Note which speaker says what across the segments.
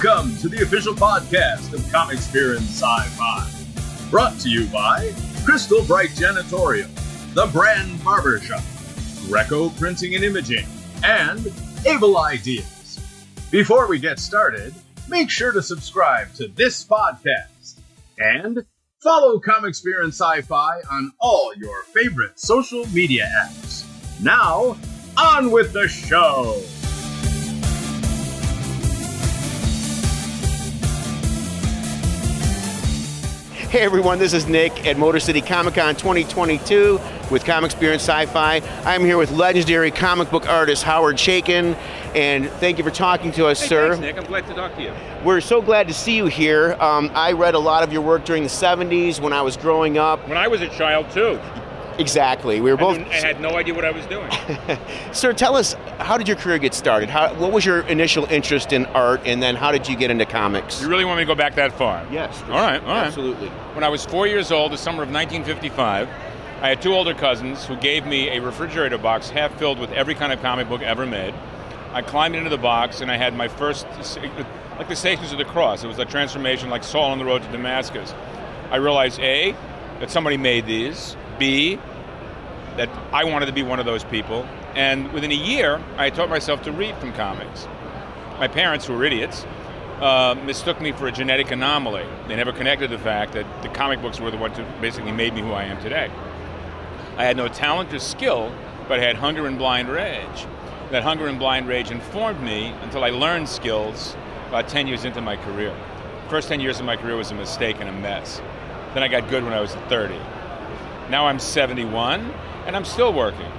Speaker 1: Welcome to the official podcast of Comic Spear and Sci-Fi. Brought to you by Crystal Bright Janitorial, The Brand Barbershop, Greco Printing and Imaging, and Able Ideas. Before we get started, make sure to subscribe to this podcast and follow Comic Spear and Sci-Fi on all your favorite social media apps. Now, on with the show!
Speaker 2: Hey everyone, this is Nick at Motor City Comic Con 2022 with Comic Experience Sci-Fi. I'm here with legendary comic book artist Howard Chaykin, and thank you for talking to us,
Speaker 3: Hey,
Speaker 2: sir.
Speaker 3: Thanks, Nick. I'm glad to talk to you.
Speaker 2: We're so glad to see you here. Um, I read a lot of your work during the 70s when I was growing up.
Speaker 3: When I was a child, too,
Speaker 2: Exactly. We were both.
Speaker 3: didn't- I had no idea what I was doing.
Speaker 2: Sir, tell us, how did your career get started? How, what was your initial interest in art, and then how did you get into comics?
Speaker 3: you really want me to go back that far?
Speaker 2: Yes.
Speaker 3: All right, all right.
Speaker 2: Absolutely.
Speaker 3: When I was four years old, the summer of 1955, I had two older cousins who gave me a refrigerator box half filled with every kind of comic book ever made. I climbed into the box and I had my first, like the Stations of the Cross. It was a transformation like Saul on the road to Damascus. I realized A, that somebody made these, B, that I wanted to be one of those people. And within a year, I taught myself to read from comics. My parents, who were idiots, uh, mistook me for a genetic anomaly. They never connected the fact that the comic books were the ones that basically made me who I am today. I had no talent or skill, but I had hunger and blind rage. That hunger and blind rage informed me until I learned skills about 10 years into my career. First 10 years of my career was a mistake and a mess. Then I got good when I was 30. Now I'm 71 and I'm still working.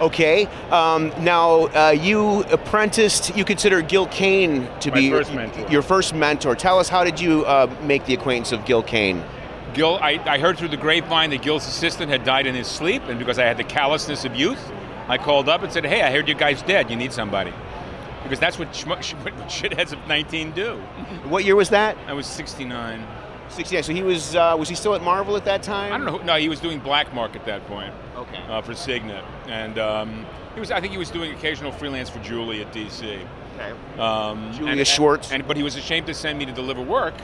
Speaker 2: Okay. Um, now, uh, you apprenticed, you consider Gil Kane to
Speaker 3: My
Speaker 2: be
Speaker 3: first
Speaker 2: your first mentor. Tell us, how did you uh, make the acquaintance of Gil Kane?
Speaker 3: Gil, I, I heard through the grapevine that Gil's assistant had died in his sleep, and because I had the callousness of youth, I called up and said, "Hey, I heard your guy's dead. You need somebody." Because that's what, sh- what shitheads of 19 do.
Speaker 2: What year was that?
Speaker 3: I was 69.
Speaker 2: 69. So he was, uh, was he still at Marvel at that time?
Speaker 3: I don't know. Who, no, he was doing Blackmark at that point
Speaker 2: Okay.
Speaker 3: uh, for Signet, and um, he was. I think he was doing occasional freelance for Julie at DC.
Speaker 2: okay.
Speaker 3: Um,
Speaker 2: Julius Schwartz.
Speaker 3: And, but he was ashamed to send me to deliver work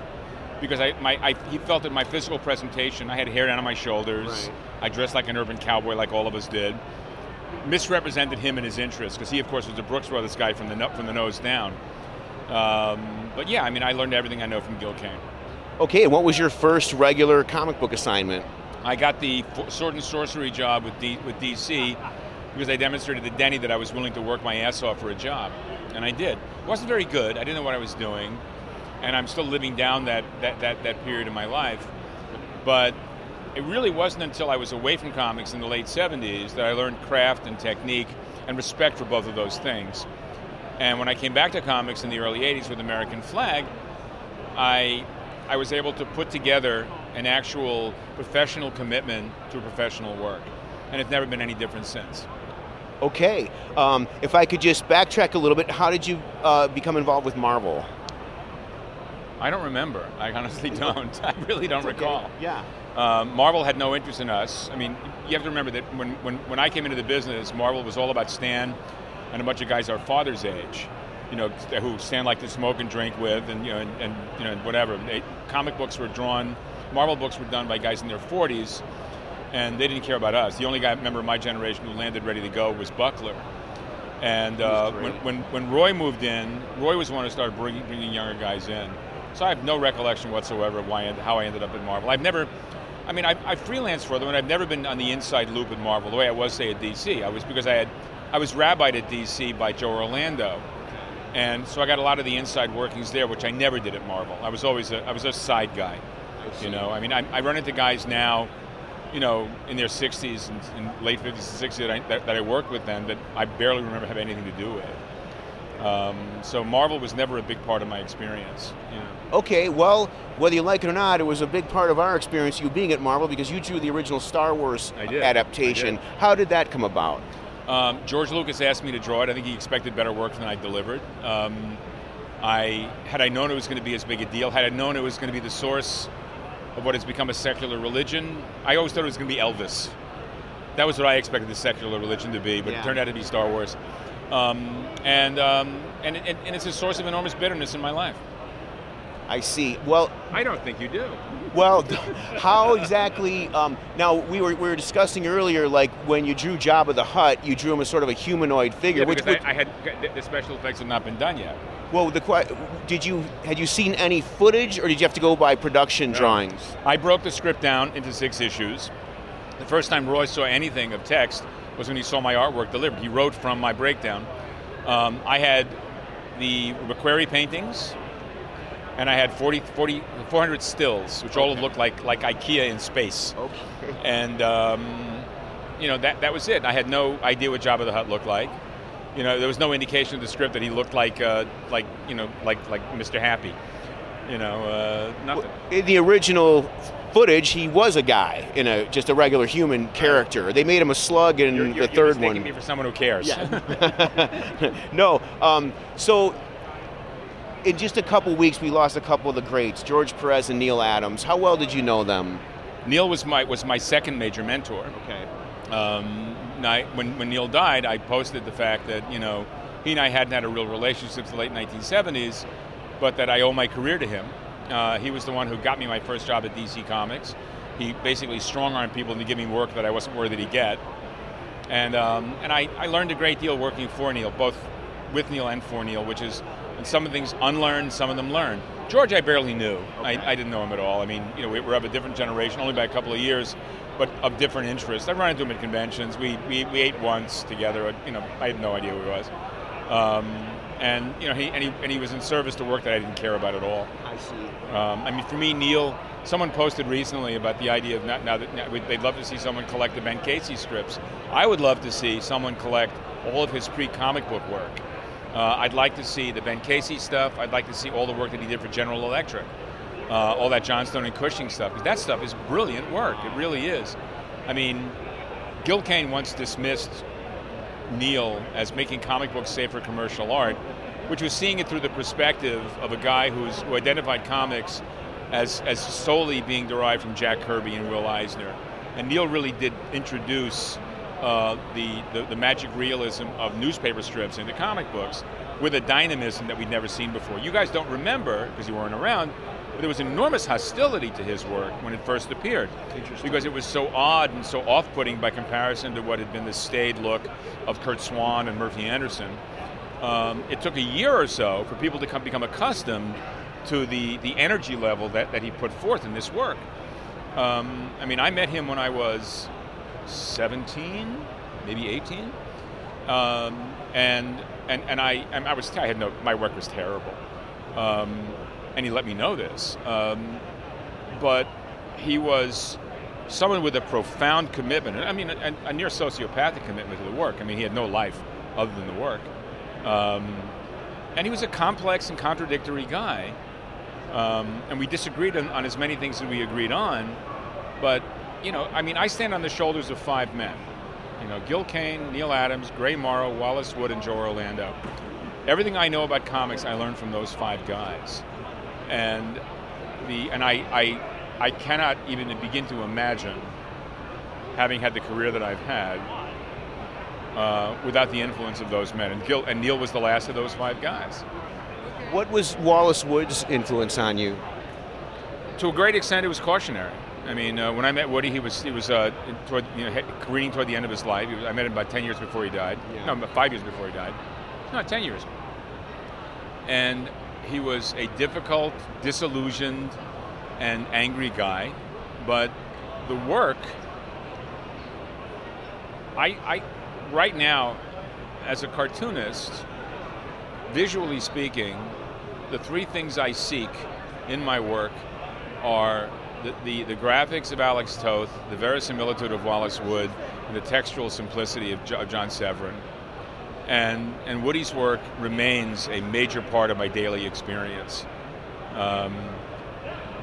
Speaker 3: because I, my, I, he felt that my physical presentation, I had hair down on my shoulders,
Speaker 2: Right.
Speaker 3: I dressed like an urban cowboy like all of us did, misrepresented him and his interests because he, of course, was a Brooks Brothers guy from the, from the nose down. Um, but yeah, I mean, I learned everything I know from Gil Kane.
Speaker 2: Okay, what was your first regular comic book assignment?
Speaker 3: I got the sword and sorcery job with, D, with DC because I demonstrated to Denny that I was willing to work my ass off for a job, and I did. It wasn't very good. I didn't know what I was doing, and I'm still living down that, that, that, that period of my life. But it really wasn't until I was away from comics in the late 70s that I learned craft and technique and respect for both of those things. And when I came back to comics in the early 80s with American Flag, I, I was able to put together an actual professional commitment to professional work. And it's never been any different since.
Speaker 2: Okay. Um, if I could just backtrack a little bit, how did you uh, become involved with Marvel?
Speaker 3: I don't remember. I honestly don't. I really don't recall.
Speaker 2: Yeah.
Speaker 3: Um, Marvel had no interest in us. I mean, you have to remember that when, when, when I came into the business, Marvel was all about Stan and a bunch of guys our father's age, you know, who Stan liked to smoke and drink with, and you know, and, and you know, whatever. They, comic books were drawn, Marvel books were done by guys in their 40s, and they didn't care about us. The only guy member of my generation who landed ready to go was Buckler. And uh, when, when, when Roy moved in, Roy was the one who started bringing, bringing younger guys in. So I have no recollection whatsoever of why, how I ended up at Marvel. I've never, I mean, I, I freelanced for them, and I've never been on the inside loop at Marvel the way I was, say, at DC. I was because I had, I was rabbied at DC by Joe Orlando, and so I got a lot of the inside workings there, which I never did at Marvel. I was always a, I was a side guy, you know. I mean, I, I run into guys now, you know, in their 60s and, and late 50s and 60s that I, that, that I work with them that I barely remember having anything to do with. Um, so Marvel was never a big part of my experience. You know.
Speaker 2: Okay, well, whether you like it or not, it was a big part of our experience, you being at Marvel, because you drew the original Star Wars adaptation.
Speaker 3: Did.
Speaker 2: How did that come about?
Speaker 3: Um, George Lucas asked me to draw it. I think he expected better work than I delivered. Um, I had I known it was going to be as big a deal, had I known it was going to be the source of what has become a secular religion, I always thought it was going to be Elvis. That was what I expected the secular religion to be, but
Speaker 2: Yeah.
Speaker 3: it turned out to be Star Wars. Um, and, um, and, and, and it's a source of enormous bitterness in my life.
Speaker 2: I see. Well,
Speaker 3: I don't think you do.
Speaker 2: Well, how exactly? Um, now we were, we were discussing earlier, like when you drew Jabba the Hutt, you drew him as sort of a humanoid figure.
Speaker 3: Yeah,
Speaker 2: which,
Speaker 3: I, I had the special effects had not been done yet.
Speaker 2: well, the did you had you seen any footage, or did you have to go by production drawings?
Speaker 3: I broke the script down into six issues. The first time Roy saw anything of text was when he saw my artwork delivered. He wrote from my breakdown. Um, I had the McQuarrie paintings, and I had 40, 40 400 stills, which all looked like like IKEA in space.
Speaker 2: Okay.
Speaker 3: And um, you know that that was it. I had no idea what Jabba the Hutt looked like. You know, there was no indication in the script that he looked like uh, like you know like like Mr. Happy. You know, uh, nothing.
Speaker 2: In the original footage, he was a guy in a just a regular human character. They made him a slug in
Speaker 3: You're, you're,
Speaker 2: the
Speaker 3: you're
Speaker 2: third
Speaker 3: mistaking
Speaker 2: one.
Speaker 3: me for someone who cares.
Speaker 2: no. Um, so, in just a couple weeks, we lost a couple of the greats, George Perez and Neal Adams. How well did you know them?
Speaker 3: Neal was my was my second major mentor.
Speaker 2: Okay.
Speaker 3: Um, I, when when Neal died, I posted the fact that you know he and I hadn't had a real relationship since the late 1970s, but that I owe my career to him. Uh, he was the one who got me my first job at DC Comics. He basically strong-armed people into giving me work that I wasn't worthy to get, and um, and I, I learned a great deal working for Neal, both with Neal and for Neil, which is and some of the things unlearned, some of them learned. George, I barely knew. I, I didn't know him at all. I mean, you know, we, we're of a different generation, only by a couple of years, but of different interests. I run into him at conventions. We, we, we ate once together. You know, I had no idea who he was. Um, and you know, he and, he and he was in service to work that I didn't care about at all.
Speaker 2: I see.
Speaker 3: Um, I mean, for me, Neal. Someone posted recently about the idea of not, now that now they'd love to see someone collect the Ben Casey strips. I would love to see someone collect all of his pre-comic book work. Uh, I'd like to see the Ben Casey stuff. I'd like to see all the work that he did for General Electric, uh, all that Johnstone and Cushing stuff. Because that stuff is brilliant work. It really is. I mean, Gil Kane once dismissed Neal as making comic books safe for commercial art, which was seeing it through the perspective of a guy who's, who identified comics as, as solely being derived from Jack Kirby and Will Eisner. And Neal really did introduce uh, the, the, the magic realism of newspaper strips into comic books with a dynamism that we'd never seen before. You guys don't remember because you weren't around, but there was enormous hostility to his work when it first appeared because it was so odd and so off-putting by comparison to what had been the staid look of Curt Swan and Murphy Anderson. Um, it took a year or so for people to come, become accustomed to the, the energy level that, that he put forth in this work. Um, I mean, I met him when I was 17, maybe 18, um, and and and I and I was I had no my work was terrible, um, and he let me know this. Um, but he was someone with a profound commitment. I mean, a, a, near sociopathic commitment to the work. I mean, he had no life other than the work, um, and he was a complex and contradictory guy. Um, and we disagreed on, on as many things as we agreed on, but you know, I mean, I stand on the shoulders of five men. You know, Gil Kane, Neal Adams, Gray Morrow, Wallace Wood, and Joe Orlando. Everything I know about comics, I learned from those five guys, and the and I I, I cannot even begin to imagine having had the career that I've had uh, without the influence of those men. And Gil and Neal was the last of those five guys.
Speaker 2: What was Wallace Wood's influence on you?
Speaker 3: To a great extent, it was cautionary. I mean, uh, when I met Woody, he was he was uh, toward, you know, careening toward the end of his life. Was, I met him about ten years before he died.
Speaker 2: Yeah.
Speaker 3: No, about five years before he died. No, ten years. And he was a difficult, disillusioned, and angry guy. But the work, I, I, right now, as a cartoonist, visually speaking, the three things I seek in my work are the, the, the, graphics of Alex Toth, the verisimilitude of Wallace Wood, and the textual simplicity of, of John Severin. And, and Woody's work remains a major part of my daily experience. Um,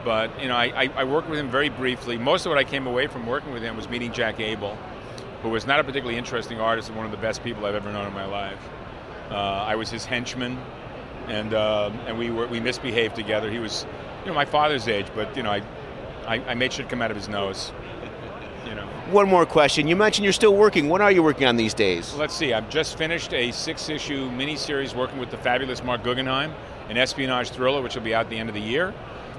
Speaker 3: but you know, I, I, I, worked with him very briefly. Most of what I came away from working with him was meeting Jack Abel, who was not a particularly interesting artist and one of the best people I've ever known in my life. Uh, I was his henchman, and uh, and we were we misbehaved together. He was, you know, my father's age, but you know, I I, I made shit come out of his nose. You know.
Speaker 2: one more question. You mentioned you're still working. What are you working on these days?
Speaker 3: Let's see. I've just finished a six-issue miniseries working with the fabulous Marc Guggenheim, an espionage thriller, which will be out at the end of the year.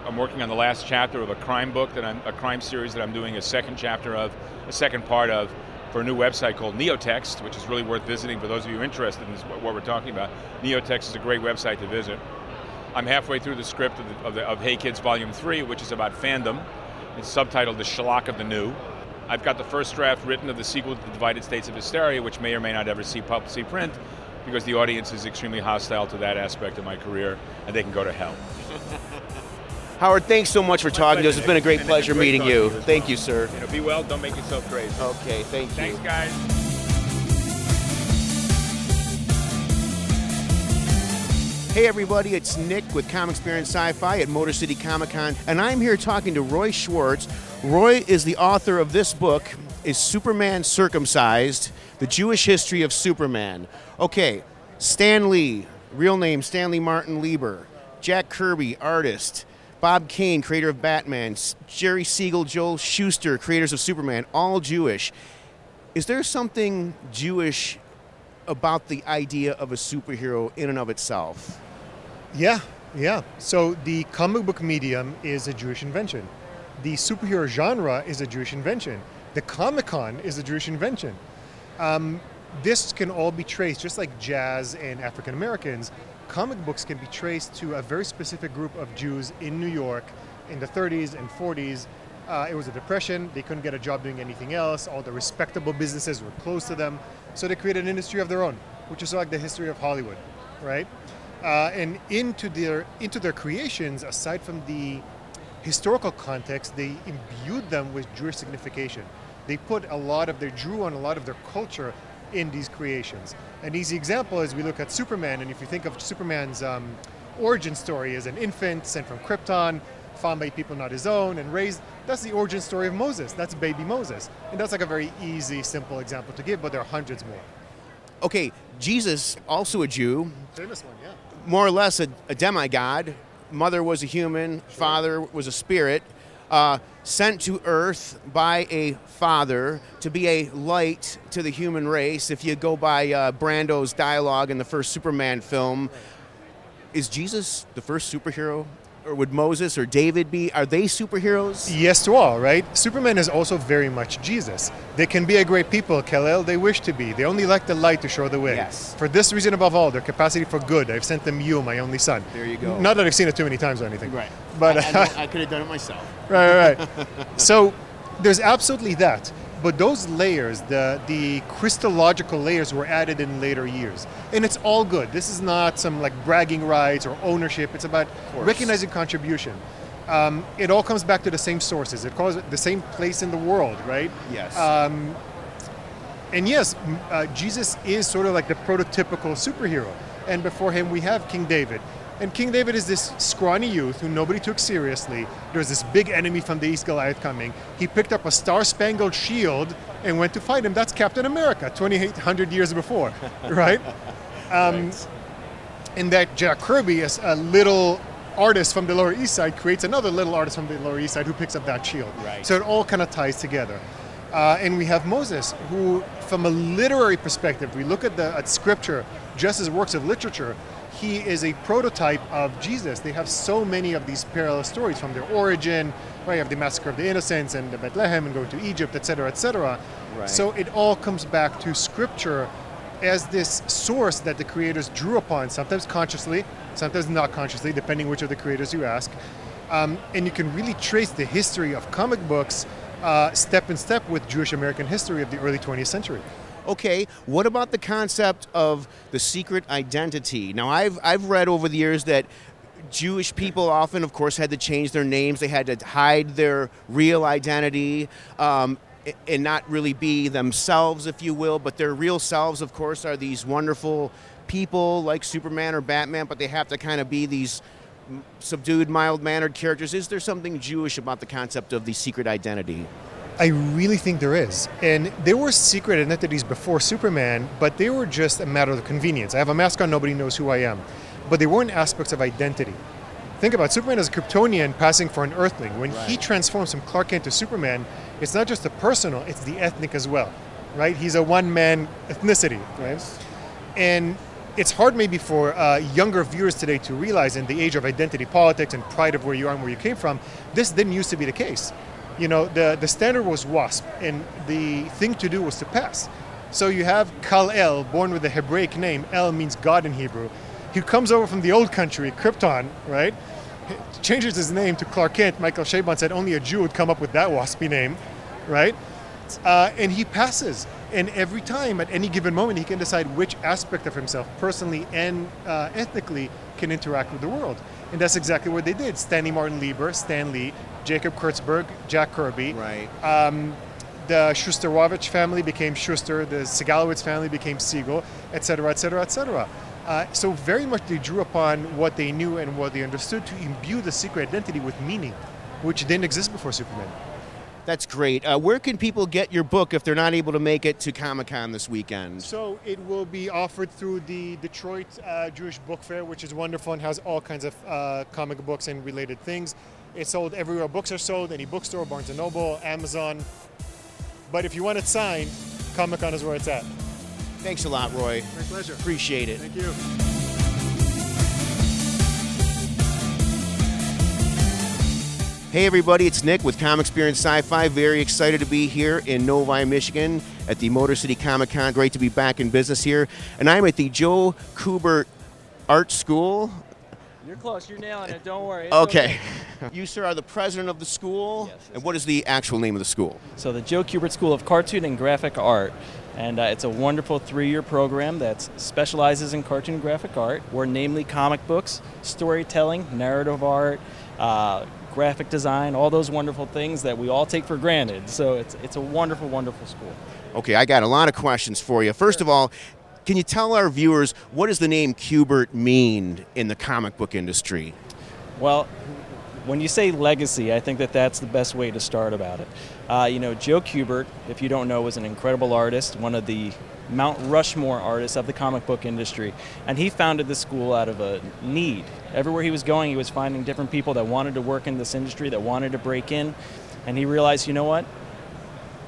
Speaker 3: I'm working on the last chapter of a crime book that I'm a crime series that I'm doing a second chapter of, a second part of, for a new website called Neotext, which is really worth visiting for those of you interested in this, what we're talking about. Neotext is a great website to visit. I'm halfway through the script of, the, of, the, of Hey Kids Volume 3, which is about fandom. It's subtitled The Schlock of the New. I've got the first draft written of the sequel to The Divided States of Hysteria, which may or may not ever see, pub- see print, because the audience is extremely hostile to that aspect of my career, and they can go to hell.
Speaker 2: Howard, thanks so much for talking to us. It's been a great
Speaker 3: And
Speaker 2: pleasure
Speaker 3: great
Speaker 2: meeting you. Thank
Speaker 3: well.
Speaker 2: you, sir.
Speaker 3: You know, be well, don't make yourself crazy.
Speaker 2: Okay, thank you.
Speaker 3: Thanks, guys.
Speaker 2: Hey everybody, it's Nick with Comic Experience Sci-Fi at Motor City Comic Con, and I'm here talking to Roy Schwartz. Roy is the author of this book, Is Superman Circumcised? The Jewish History of Superman. Okay, Stan Lee, real name Stanley Martin Lieber, Jack Kirby, artist, Bob Kane, creator of Batman, Jerry Siegel, Joel Shuster, creators of Superman, all Jewish. Is there something Jewish about the idea of a superhero in and of itself?
Speaker 4: Yeah, yeah. So the comic book medium is a Jewish invention. The superhero genre is a Jewish invention. The Comic Con is a Jewish invention. Um, this can all be traced, just like jazz and African Americans. Comic books can be traced to a very specific group of Jews in New York in the 30s and 40s. Uh, it was a depression. They couldn't get a job doing anything else. All the respectable businesses were closed to them. So they created an industry of their own, which is like the history of Hollywood, right? Uh, and into their into their creations, aside from the historical context, they imbued them with Jewish signification. They put a lot of their drew on a lot of their culture in these creations. An easy example is we look at Superman, and if you think of Superman's um, origin story as an infant sent from Krypton, found by people not his own, and raised, that's the origin story of Moses. That's baby Moses. And that's like a very easy, simple example to give, but there are hundreds more.
Speaker 2: Okay, Jesus, also a Jew,
Speaker 4: Famous one, yeah.
Speaker 2: more or less a, a demigod. Mother was a human, father was a spirit, uh, sent to earth by a father to be a light to the human race. If you go by uh, Brando's dialogue in the first Superman film, is Jesus the first superhero? Or would Moses or David be? Are they superheroes?
Speaker 4: Yes to all, right? Superman is also very much Jesus. They can be a great people, Kal-El, they wish to be. They only lack the light to show the way.
Speaker 2: Yes.
Speaker 4: For this reason above all, their capacity for good. I've sent them you, my only son.
Speaker 2: There you go.
Speaker 4: Not that I've seen it too many times or anything.
Speaker 2: Right.
Speaker 4: But
Speaker 2: I, I, I could have done it myself.
Speaker 4: right, right, right. so there's absolutely that. But those layers, the the Christological layers, were added in later years, and it's all good. This is not some like bragging rights or ownership. It's about recognizing contribution. Um, it all comes back to the same sources. It calls it the same place in the world, right?
Speaker 2: Yes.
Speaker 4: Um, and yes, uh, Jesus is sort of like the prototypical superhero. And before him, we have King David. And King David is this scrawny youth who nobody took seriously. There's this big enemy from the East Goliath coming. He picked up a star spangled shield and went to fight him. That's Captain America, 2,800 years before, right? Um, and that Jack Kirby, as a little artist from the Lower East Side, creates another little artist from the Lower East Side who picks up that shield.
Speaker 2: Right.
Speaker 4: So it all kind of ties together. Uh, and we have Moses, who, from a literary perspective, we look at the at scripture just as works of literature. He is a prototype of Jesus. They have so many of these parallel stories from their origin. Right, you have the massacre of the innocents and the Bethlehem and going to Egypt, etc., etc.
Speaker 2: Right.
Speaker 4: So it all comes back to scripture as this source that the creators drew upon, sometimes consciously, sometimes not consciously, depending which of the creators you ask. Um, and you can really trace the history of comic books uh, step in step with Jewish American history of the early 20th century.
Speaker 2: Okay, what about the concept of the secret identity? Now, I've, I've read over the years that Jewish people often, of course, had to change their names. They had to hide their real identity um, and not really be themselves, if you will. But their real selves, of course, are these wonderful people like Superman or Batman, but they have to kind of be these subdued, mild mannered characters. Is there something Jewish about the concept of the secret identity?
Speaker 4: I really think there is. And there were secret identities before Superman, but they were just a matter of convenience. I have a mask on, nobody knows who I am. But they weren't aspects of identity. think about it, Superman as a Kryptonian passing for an Earthling. When he transforms from Clark Kent to Superman, it's not just the personal; it's the ethnic as well, right? He's a one-man ethnicity, right? And it's hard maybe for uh, younger viewers today to realize in the age of identity politics and pride of where you are and where you came from, this didn't used to be the case. You know, the, the standard was WASP, and the thing to do was to pass. So you have Kal El, born with a Hebraic name. El means God in Hebrew. He comes over from the old country, Krypton, right? Changes his name to Clark Kent. Michael Chabon said only a Jew would come up with that waspy name, right? uh, and he passes. And every time, at any given moment, he can decide which aspect of himself, personally and uh, ethnically, can interact with the world. And that's exactly what they did. Stanley Martin Lieber, Stan Lee, Jacob Kurtzberg, Jack Kirby.
Speaker 2: Right.
Speaker 4: Um, the Schusterowicz family became Shuster. The Segalowitz family became Siegel, et cetera, et cetera, et cetera. Uh, so very much they drew upon what they knew and what they understood to imbue the secret identity with meaning, which didn't exist before Superman.
Speaker 2: That's great. Uh, where can people get your book if they're not able to make it to Comic Con this weekend?
Speaker 4: So it will be offered through the Detroit uh, Jewish Book Fair, which is wonderful and has all kinds of uh, comic books and related things. It's sold everywhere books are sold, any bookstore, Barnes & Noble, Amazon. But if you want it signed, Comic Con is where it's at.
Speaker 2: Thanks a lot, Roy.
Speaker 4: My pleasure.
Speaker 2: Appreciate it.
Speaker 4: Thank you.
Speaker 2: Hey everybody, it's Nick with Comic Experience Sci-Fi. Very excited to be here in Novi, Michigan at the Motor City Comic Con. Great to be back in business here. And I'm at the Joe Kubert Art School.
Speaker 5: You're close. You're nailing it. Don't worry. It's
Speaker 2: Okay. You, sir, are the president of the school.
Speaker 5: Yes,
Speaker 2: and what is the actual name of the school?
Speaker 5: So the Joe Kubert School of Cartoon and Graphic Art, and uh, it's a wonderful three-year program that specializes in cartoon and graphic art, where namely comic books, storytelling, narrative art, uh, graphic design, all those wonderful things that we all take for granted. So it's it's a wonderful, wonderful school.
Speaker 2: Okay, I got a lot of questions for you. First of all, can you tell our viewers what does the name Kubert mean in the comic book industry?
Speaker 5: Well, when you say legacy, I think that that's the best way to start about it. Uh, you know, Joe Kubert, if you don't know, was an incredible artist, one of the Mount Rushmore artists of the comic book industry, and he founded the school out of a need. Everywhere he was going, he was finding different people that wanted to work in this industry, that wanted to break in, and he realized, you know what?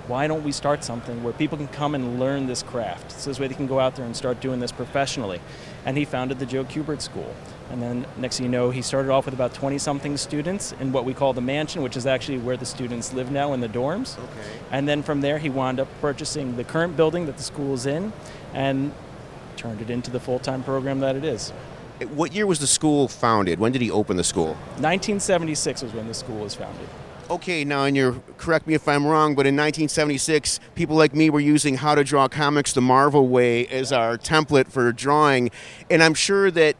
Speaker 5: why don't we start something where people can come and learn this craft so this way they can go out there and start doing this professionally and he founded the joe kubert school and then next thing you know he started off with about 20 something students in what we call the mansion which is actually where the students live now in the dorms
Speaker 2: Okay.
Speaker 5: and then from there he wound up purchasing the current building that the school is in and turned it into the full-time program that it is
Speaker 2: What year was the school founded? When did he open the school?
Speaker 5: 1976 was when the school was founded
Speaker 2: Okay, now, and you're correct me if I'm wrong, but in 1976, people like me were using How to Draw Comics the Marvel Way as our template for drawing, and I'm sure that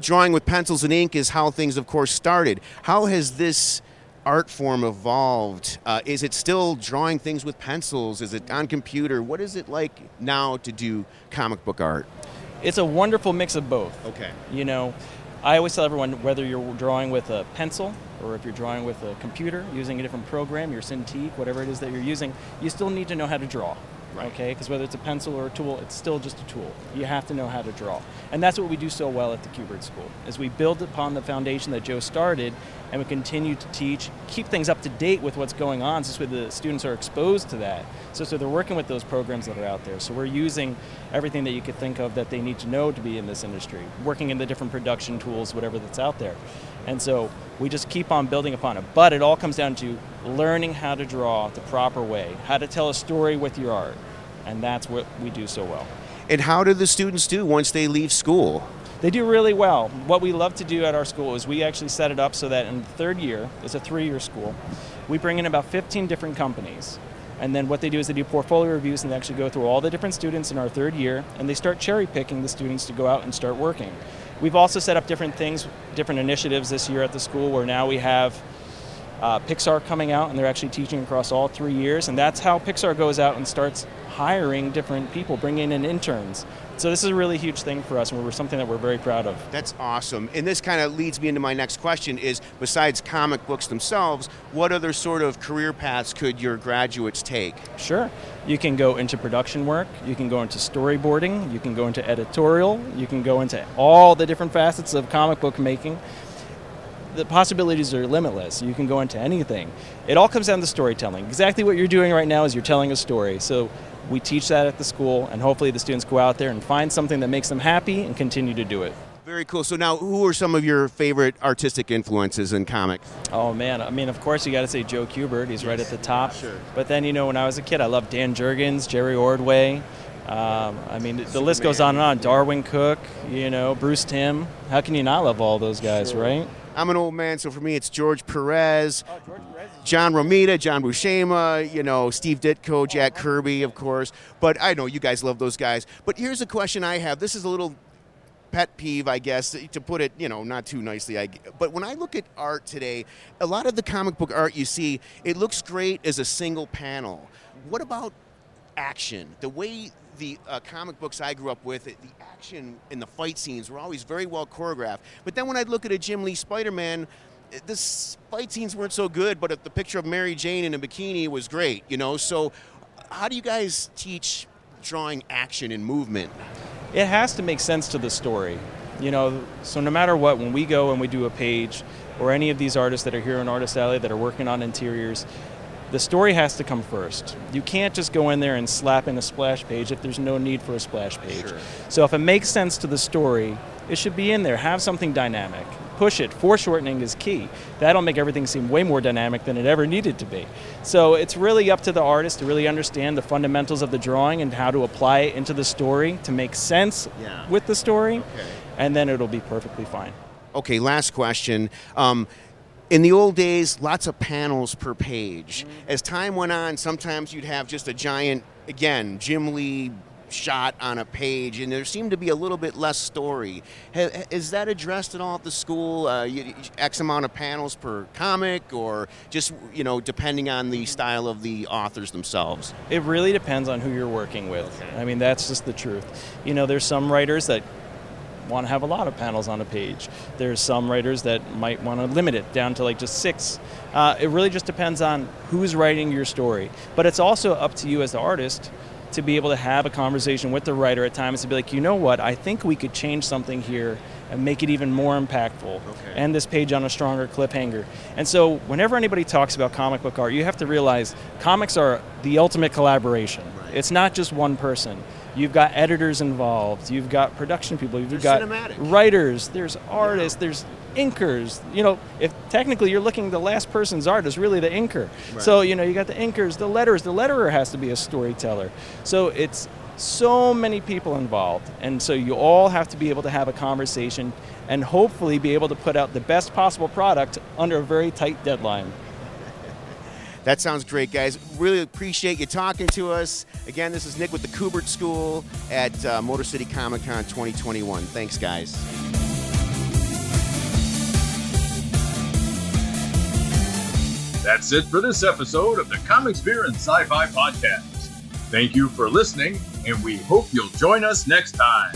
Speaker 2: drawing with pencils and ink is how things, of course, started. How has this art form evolved? Uh, is it still drawing things with pencils? Is it on computer? What is it like now to do comic book art?
Speaker 5: it's a wonderful mix of both
Speaker 2: Okay.
Speaker 5: You know, I always tell everyone whether you're drawing with a pencil or if you're drawing with a computer using a different program, your Cintiq, whatever it is that you're using, you still need to know how to draw.
Speaker 2: Right.
Speaker 5: Okay, because whether it's a pencil or a tool, it's still just a tool. You have to know how to draw, and that's what we do so well at the Kubert School. Is we build upon the foundation that Joe started, and we continue to teach, keep things up to date with what's going on, so the students are exposed to that. So, so they're working with those programs that are out there. So we're using everything that you could think of that they need to know to be in this industry, working in the different production tools, whatever that's out there. And so we just keep on building upon it. But it all comes down to learning how to draw the proper way, how to tell a story with your art. And that's what we do so well.
Speaker 2: And how do the students do once they leave school?
Speaker 5: They do really well. What we love to do at our school is we actually set it up so that in the third year, it's a three year school, we bring in about 15 different companies. And then what they do is they do portfolio reviews and they actually go through all the different students in our third year and they start cherry picking the students to go out and start working. We've also set up different things, different initiatives this year at the school where now we have uh, Pixar coming out and they're actually teaching across all three years. And that's how Pixar goes out and starts hiring different people, bringing in interns. So this is a really huge thing for us and we're something that we're very proud of.
Speaker 2: That's awesome. And this kind of leads me into my next question is besides comic books themselves, what other sort of career paths could your graduates take?
Speaker 5: Sure. You can go into production work, you can go into storyboarding, you can go into editorial, you can go into all the different facets of comic book making. The possibilities are limitless. You can go into anything. It all comes down to storytelling. Exactly what you're doing right now is you're telling a story. So we teach that at the school, and hopefully the students go out there and find something that makes them happy and continue to do it.
Speaker 2: Very cool. So now, who are some of your favorite artistic influences in comics?
Speaker 5: Oh man, I mean, of course you got to say Joe Kubert. He's right at the top.
Speaker 2: Sure.
Speaker 5: But then you know, when I was a kid, I loved Dan Jurgens, Jerry Ordway. Um, I mean, the list goes on and on. Darwyn Cooke, you know, Bruce Timm. How can you not love all those guys, right?
Speaker 2: I'm an old man, so for me, it's George Perez, John Romita, John Buscema, you know, Steve Ditko, Jack Kirby, of course. But I know you guys love those guys. But here's a question I have. This is a little pet peeve, I guess, to put it, you know, not too nicely. I, but when I look at art today, a lot of the comic book art you see, it looks great as a single panel. What about action? The way the uh, comic books I grew up with, the action and the fight scenes were always very well choreographed. But then when I'd look at a Jim Lee Spider-Man, eh, the fight scenes weren't so good, but the picture of Mary Jane in a bikini was great, you know. So, how do you guys teach drawing action and movement?
Speaker 5: it has to make sense to the story. You know, so no matter what, when we go and we do a page, or any of these artists that are here in Artist Alley that are working on interiors, the story has to come first. You can't just go in there and slap in a splash page if there's no need for a splash page. So if it makes sense to the story, it should be in there. Have something dynamic. Push it. Foreshortening is key. That'll make everything seem way more dynamic than it ever needed to be. So it's really up to the artist to really understand the fundamentals of the drawing and how to apply it into the story to make sense
Speaker 2: Yeah.
Speaker 5: with the story, and then it'll be perfectly fine.
Speaker 2: Okay, last question. Um, in the old days, lots of panels per page. As time went on, sometimes you'd have just a giant, again, Jim Lee shot on a page, and there seemed to be a little bit less story. Is that addressed at all at the school? Uh, X amount of panels per comic, or just you know, depending on the style of the authors themselves?
Speaker 5: It really depends on who you're working with. I mean, that's just the truth. You know, there's some writers that want to have a lot of panels on a page. There's some writers that might want to limit it down to like just six. Uh, it really just depends on who's writing your story. But it's also up to you as the artist to be able to have a conversation with the writer at times to be like, you know what, I think we could change something here and make it even more impactful. And this page on a stronger cliffhanger. And so, whenever anybody talks about comic book art, you have to realize comics are the ultimate collaboration. It's not just one person. You've got editors involved. You've got production people. You've
Speaker 2: There's
Speaker 5: got
Speaker 2: cinematic.
Speaker 5: writers. There's artists. There's inkers. You know, if technically you're looking, the last person's art is really the inker. So you know, you got the inkers, the letters. The letterer has to be a storyteller. So it's so many people involved, and so you all have to be able to have a conversation and hopefully be able to put out the best possible product under a very tight deadline.
Speaker 2: That sounds great, guys. Really appreciate you talking to us. Again, this is Nick with the Kubert School at uh, Motor City Comic Con 2021. Thanks, guys.
Speaker 1: That's it for this episode of the Comics Beer and Sci Fi Podcast. Thank you for listening, and we hope you'll join us next time.